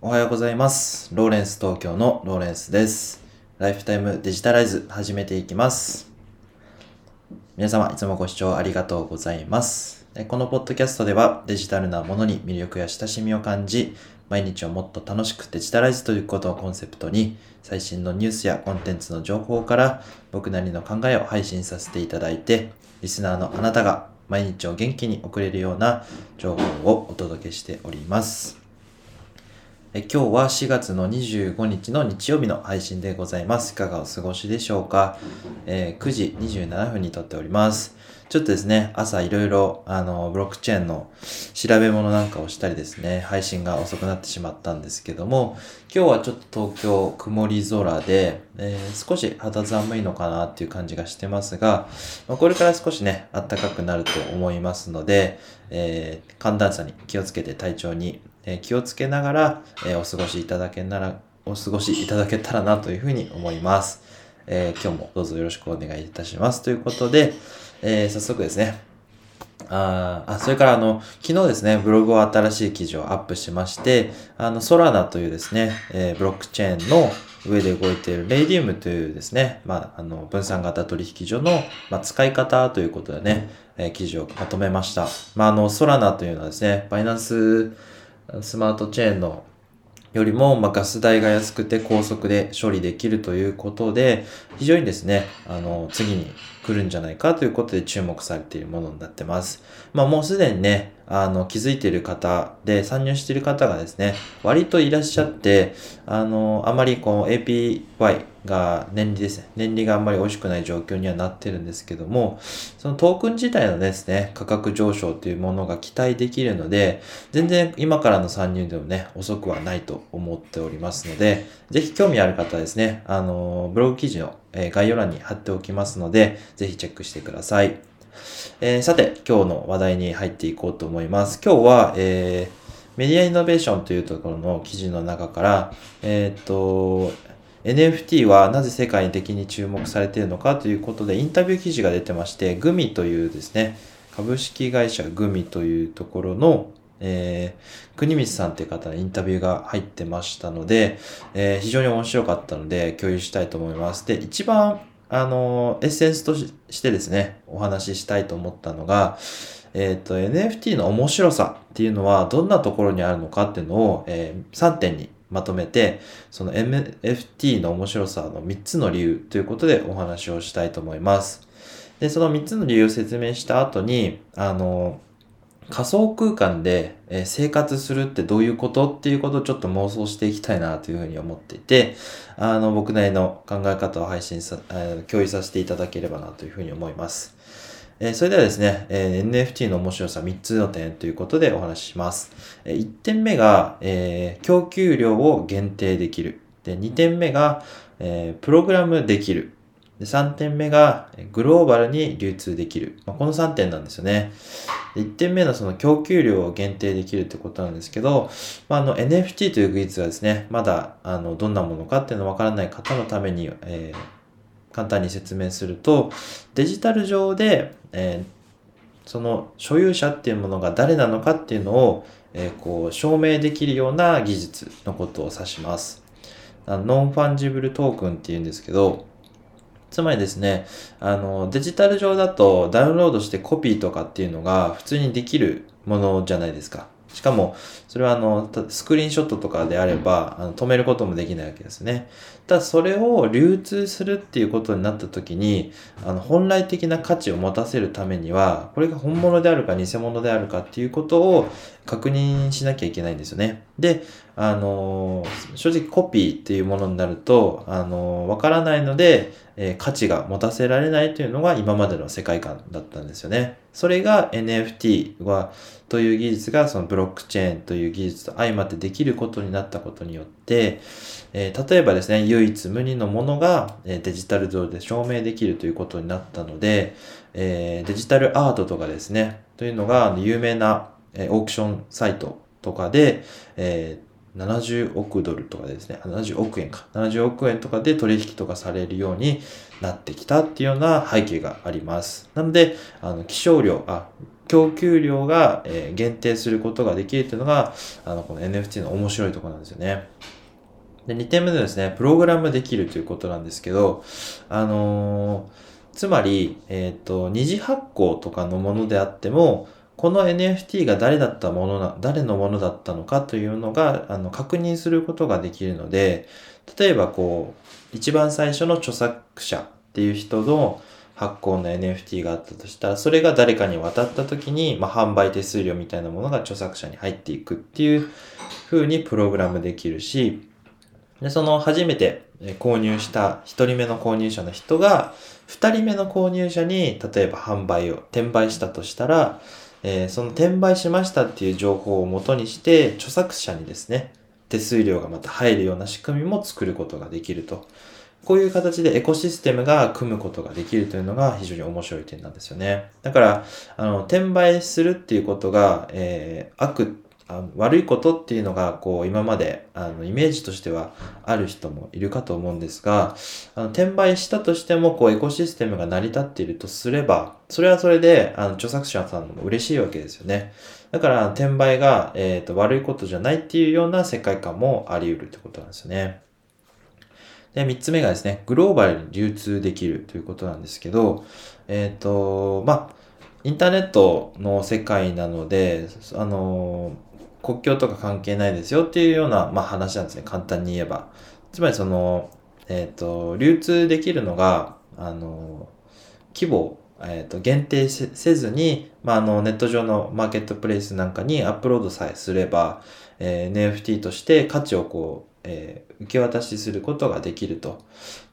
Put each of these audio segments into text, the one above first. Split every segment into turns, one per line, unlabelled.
おはようございます。ローレンス東京のローレンスです。ライフタイムデジタライズ始めていきます。皆様いつもご視聴ありがとうございます。このポッドキャストではデジタルなものに魅力や親しみを感じ、毎日をもっと楽しくデジタライズということをコンセプトに、最新のニュースやコンテンツの情報から僕なりの考えを配信させていただいて、リスナーのあなたが毎日を元気に送れるような情報をお届けしております。え今日は4月の25日の日曜日の配信でございます。いかがお過ごしでしょうか、えー9時27分に撮っております。ちょっとですね、朝いろいろ、あの、ブロックチェーンの調べ物なんかをしたりですね、配信が遅くなってしまったんですけども、今日はちょっと東京曇り空で、えー少し肌寒いのかなっていう感じがしてますが、まこれから少しね、暖かくなると思いますので、えー寒暖差に気をつけて体調に、え気をつけながら、えお過ごしいただけなら、お過ごしいただけたらなというふうに思います。えー今日もどうぞよろしくお願いいたします。ということで、えー早速ですね、ああ、それからあの、昨日ですね、ブログを新しい記事をアップしまして、あの、ソラナというですね、えーブロックチェーンの上で動いているレイディウムというですね、まあ、あの、分散型取引所の、まあ、使い方ということでね、え記事をまとめました。まあ、あの、ソラナというのはですね、バイナンススマートチェーンのよりも、ま、ガス代が安くて高速で処理できるということで、非常にですね、あの、次に来るんじゃないかということで注目されているものになってます。まあ、もうすでにね、あの、気づいている方で参入している方がですね、割といらっしゃって、あの、あまりこう APY が年利ですね、年利があんまり美味しくない状況にはなってるんですけども、そのトークン自体のですね、価格上昇というものが期待できるので、全然今からの参入でもね、遅くはないと思っておりますので、ぜひ興味ある方はですね、あの、ブログ記事のえ概要欄に貼っておきますので、ぜひチェックしてください。えーさて、今日の話題に入っていこうと思います。今日は、えーメディアイノベーションというところの記事の中から、えーっと、NFT はなぜ世界的に注目されているのかということでインタビュー記事が出てまして、グミというですね、株式会社グミというところの、えー、国光さんという方のインタビューが入ってましたので、えー非常に面白かったので共有したいと思います。で、一番、あの、エッセンスとししてですね、お話ししたいと思ったのが、えっ、と、NFT の面白さっていうのはどんなところにあるのかっていうのを、え3点にまとめて、その NFT の面白さの3つの理由ということでお話をしたいと思います。で、その3つの理由を説明した後に、あの、仮想空間で生活するってどういうことっていうことをちょっと妄想していきたいなというふうに思っていて、あの、僕なりの考え方を配信さ、共有させていただければなというふうに思います。えそれではですね、え NFT の面白さ3つの点ということでお話しします。え1点目が、え供給量を限定できる。で、2点目が、えプログラムできる。で、3点目が、グローバルに流通できる。まあ、この3点なんですよね。で1点目のその供給量を限定できるってことなんですけど、まあ、あの NFT という技術がですね、まだあのどんなものかっていうのわからない方のために、えー簡単に説明すると、デジタル上で、えーその所有者っていうものが誰なのかっていうのを、えーこう証明できるような技術のことを指します。ノンファンジブルトークンっていうんですけど、つまりですね、あの、デジタル上だとダウンロードしてコピーとかっていうのが普通にできるものじゃないですか。しかも、それはあの、たスクリーンショットとかであれば、あの止めることもできないわけですね。ただそれを流通するっていうことになった時に、あの、本来的な価値を持たせるためには、これが本物であるか偽物であるかっていうことを確認しなきゃいけないんですよね。で、あの正直コピーっていうものになると、あのわからないので、えー価値が持たせられないというのが今までの世界観だったんですよね。それが NFT は、という技術がそのブロックチェーンという技術と相まってできることになったことによって、えー例えばですね、唯一無二のものが、えデジタル上で証明できるということになったので、えーデジタルアートとかですね、というのが有名な、えオークションサイトとかで、えー70億ドルとかですね、70億円か、70億円とかで取引とかされるようになってきたっていうような背景があります。なので、あの、気象量、あ、供給量が、え、限定することができるというのが、あの、この NFT の面白いところなんですよね。で、2点目のですね、プログラムできるということなんですけど、あのー、つまり、えっ、ー、と、二次発行とかのものであっても、この NFT が誰だったものな、誰のものだったのかというのが、あの、確認することができるので、例えばこう、一番最初の著作者っていう人の発行の NFT があったとしたら、それが誰かに渡った時に、まあ、販売手数料みたいなものが著作者に入っていくっていう風にプログラムできるし、で、その初めて購入した1人目の購入者の人が、2人目の購入者に、例えば販売を、転売したとしたら、えー、その転売しましたっていう情報をもとにして、著作者にですね、手数料がまた入るような仕組みも作ることができると。こういう形でエコシステムが組むことができるというのが非常に面白い点なんですよね。だから、あの、転売するっていうことが、えー、悪あの悪いことっていうのが、こう、今まで、あの、イメージとしてはある人もいるかと思うんですが、あの、転売したとしても、こう、エコシステムが成り立っているとすれば、それはそれで、あの、著作者さんも嬉しいわけですよね。だから、転売が、えっ、ー、と、悪いことじゃないっていうような世界観もあり得るってことなんですよね。で、三つ目がですね、グローバルに流通できるということなんですけど、えっ、ー、と、まあ、インターネットの世界なので、あの国境とか関係ないですよっていうような、まあ、話なんですね。簡単に言えば。つまりその、えっ、ー、と、流通できるのが、あの、規模えっ、ー、と、限定せずに、まあ、あの、ネット上のマーケットプレイスなんかにアップロードさえすれば、えー、NFT として価値をこう、えー、受け渡しすることができると。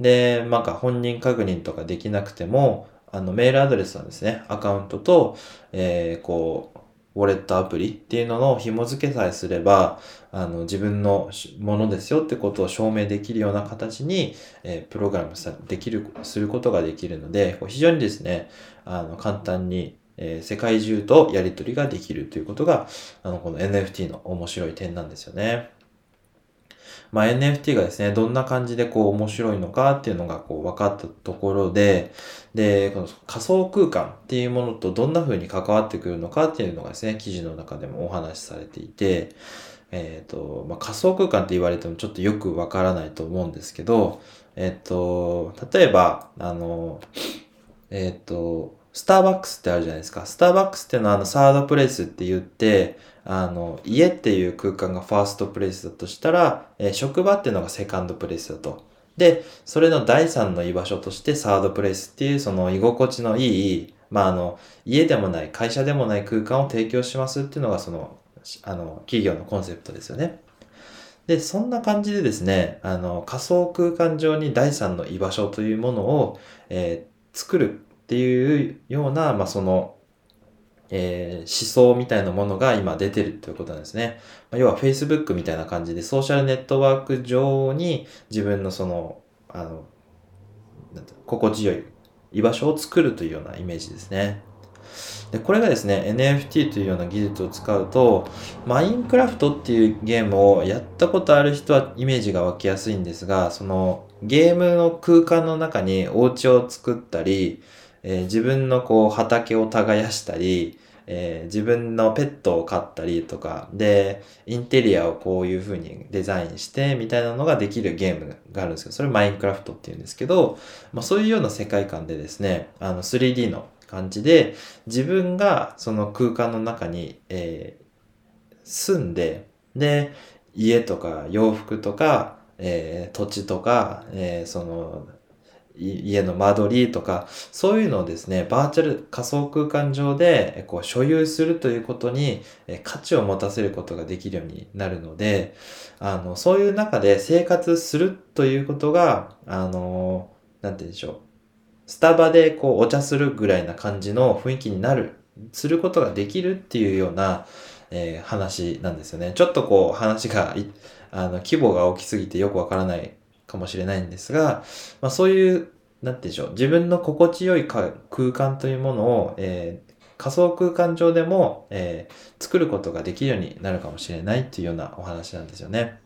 で、なんか本人確認とかできなくても、あの、メールアドレスはですね、アカウントと、えー、こう、ウォレットアプリっていうのの紐付けさえすれば、あの、自分のものですよってことを証明できるような形に、えー、プログラムさ、できる、することができるので、非常にですね、あの、簡単に、えー、世界中とやり取りができるということが、あの、この NFT の面白い点なんですよね。まあ、NFT がですね、どんな感じでこう面白いのかっていうのがこう分かったところで、で、この仮想空間っていうものとどんな風に関わってくるのかっていうのがですね、記事の中でもお話しされていて、えっ、ー、と、まあ、仮想空間って言われてもちょっとよくわからないと思うんですけど、えっ、ー、と、例えば、あの、えっ、ー、と、スターバックスってあるじゃないですか。スターバックスっていうのはあのサードプレイスって言って、あの、家っていう空間がファーストプレイスだとしたら、えー、職場っていうのがセカンドプレイスだと。で、それの第三の居場所としてサードプレイスっていうその居心地のいい、まあ、あの、家でもない、会社でもない空間を提供しますっていうのがその、あの、企業のコンセプトですよね。で、そんな感じでですね、あの、仮想空間上に第三の居場所というものを、えー、作るっていうような、まあ、その、えー、思想みたいなものが今出てるということなんですね。まあ、要は Facebook みたいな感じでソーシャルネットワーク上に自分のその、あの、心地よい居場所を作るというようなイメージですね。で、これがですね、NFT というような技術を使うと、マインクラフトっていうゲームをやったことある人はイメージが湧きやすいんですが、そのゲームの空間の中にお家を作ったり、えー、自分のこう畑を耕したり、えー、自分のペットを飼ったりとか、で、インテリアをこういう風にデザインしてみたいなのができるゲームがあるんですけど、それマインクラフトって言うんですけど、まあそういうような世界観でですね、あの 3D の感じで、自分がその空間の中に、えー、住んで、で、家とか洋服とか、えー、土地とか、えー、その家の間取りとか、そういうのをですね、バーチャル仮想空間上でこう所有するということに価値を持たせることができるようになるので、あの、そういう中で生活するということが、あの、なんて言うんでしょう。スタバでこうお茶するぐらいな感じの雰囲気になる、することができるっていうような、えー、話なんですよね。ちょっとこう話が、あの、規模が大きすぎてよくわからないかもしれないんですが、まあ、そういう、なんてでしょう、自分の心地よい空間というものを、えー、仮想空間上でも、えー、作ることができるようになるかもしれないっていうようなお話なんですよね。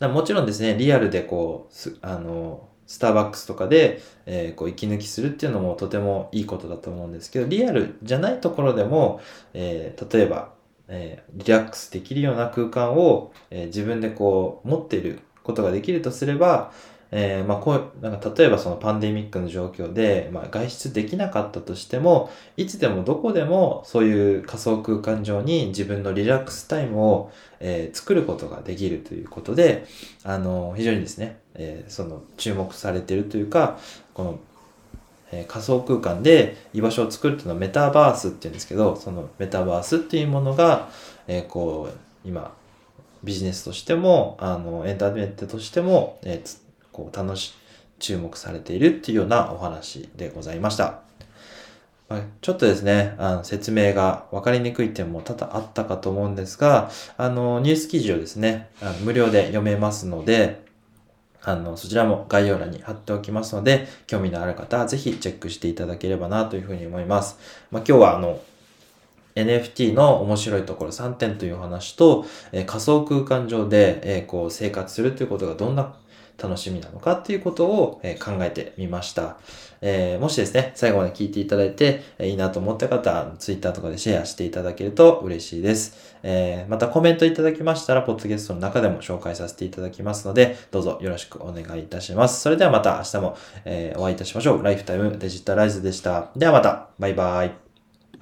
もちろんですね、リアルでこう、あの、スターバックスとかで、えーこう息抜きするっていうのもとてもいいことだと思うんですけど、リアルじゃないところでも、えー例えば、えーリラックスできるような空間を、え自分でこう持っていることができるとすれば、えーまあこう、なんか例えばそのパンデミックの状況で、まあ外出できなかったとしても、いつでもどこでもそういう仮想空間上に自分のリラックスタイムを、えー作ることができるということで、あの、非常にですね、えーその注目されてるというか、この、えー仮想空間で居場所を作るっていうのはメタバースっていうんですけど、そのメタバースっていうものが、えーこう、今、ビジネスとしても、あの、エンターテインメントとしても、えーこう、楽し、注目されているっていうようなお話でございました。まちょっとですね、あの説明が分かりにくい点も多々あったかと思うんですが、あの、ニュース記事をですね、あの無料で読めますので、あの、そちらも概要欄に貼っておきますので、興味のある方はぜひチェックしていただければなというふうに思います。まあ、今日はあの、NFT の面白いところ3点というお話と、えー仮想空間上で、えーこう生活するということがどんな楽しみなのかっていうことを、え考えてみました。えーもしですね、最後まで聞いていただいて、えいいなと思った方、Twitter とかでシェアしていただけると嬉しいです。えーまたコメントいただきましたら、ポッドキャストの中でも紹介させていただきますので、どうぞよろしくお願いいたします。それではまた明日も、えお会いいたしましょう。ライフタイムデジタライズでした。ではまた、バイバイ。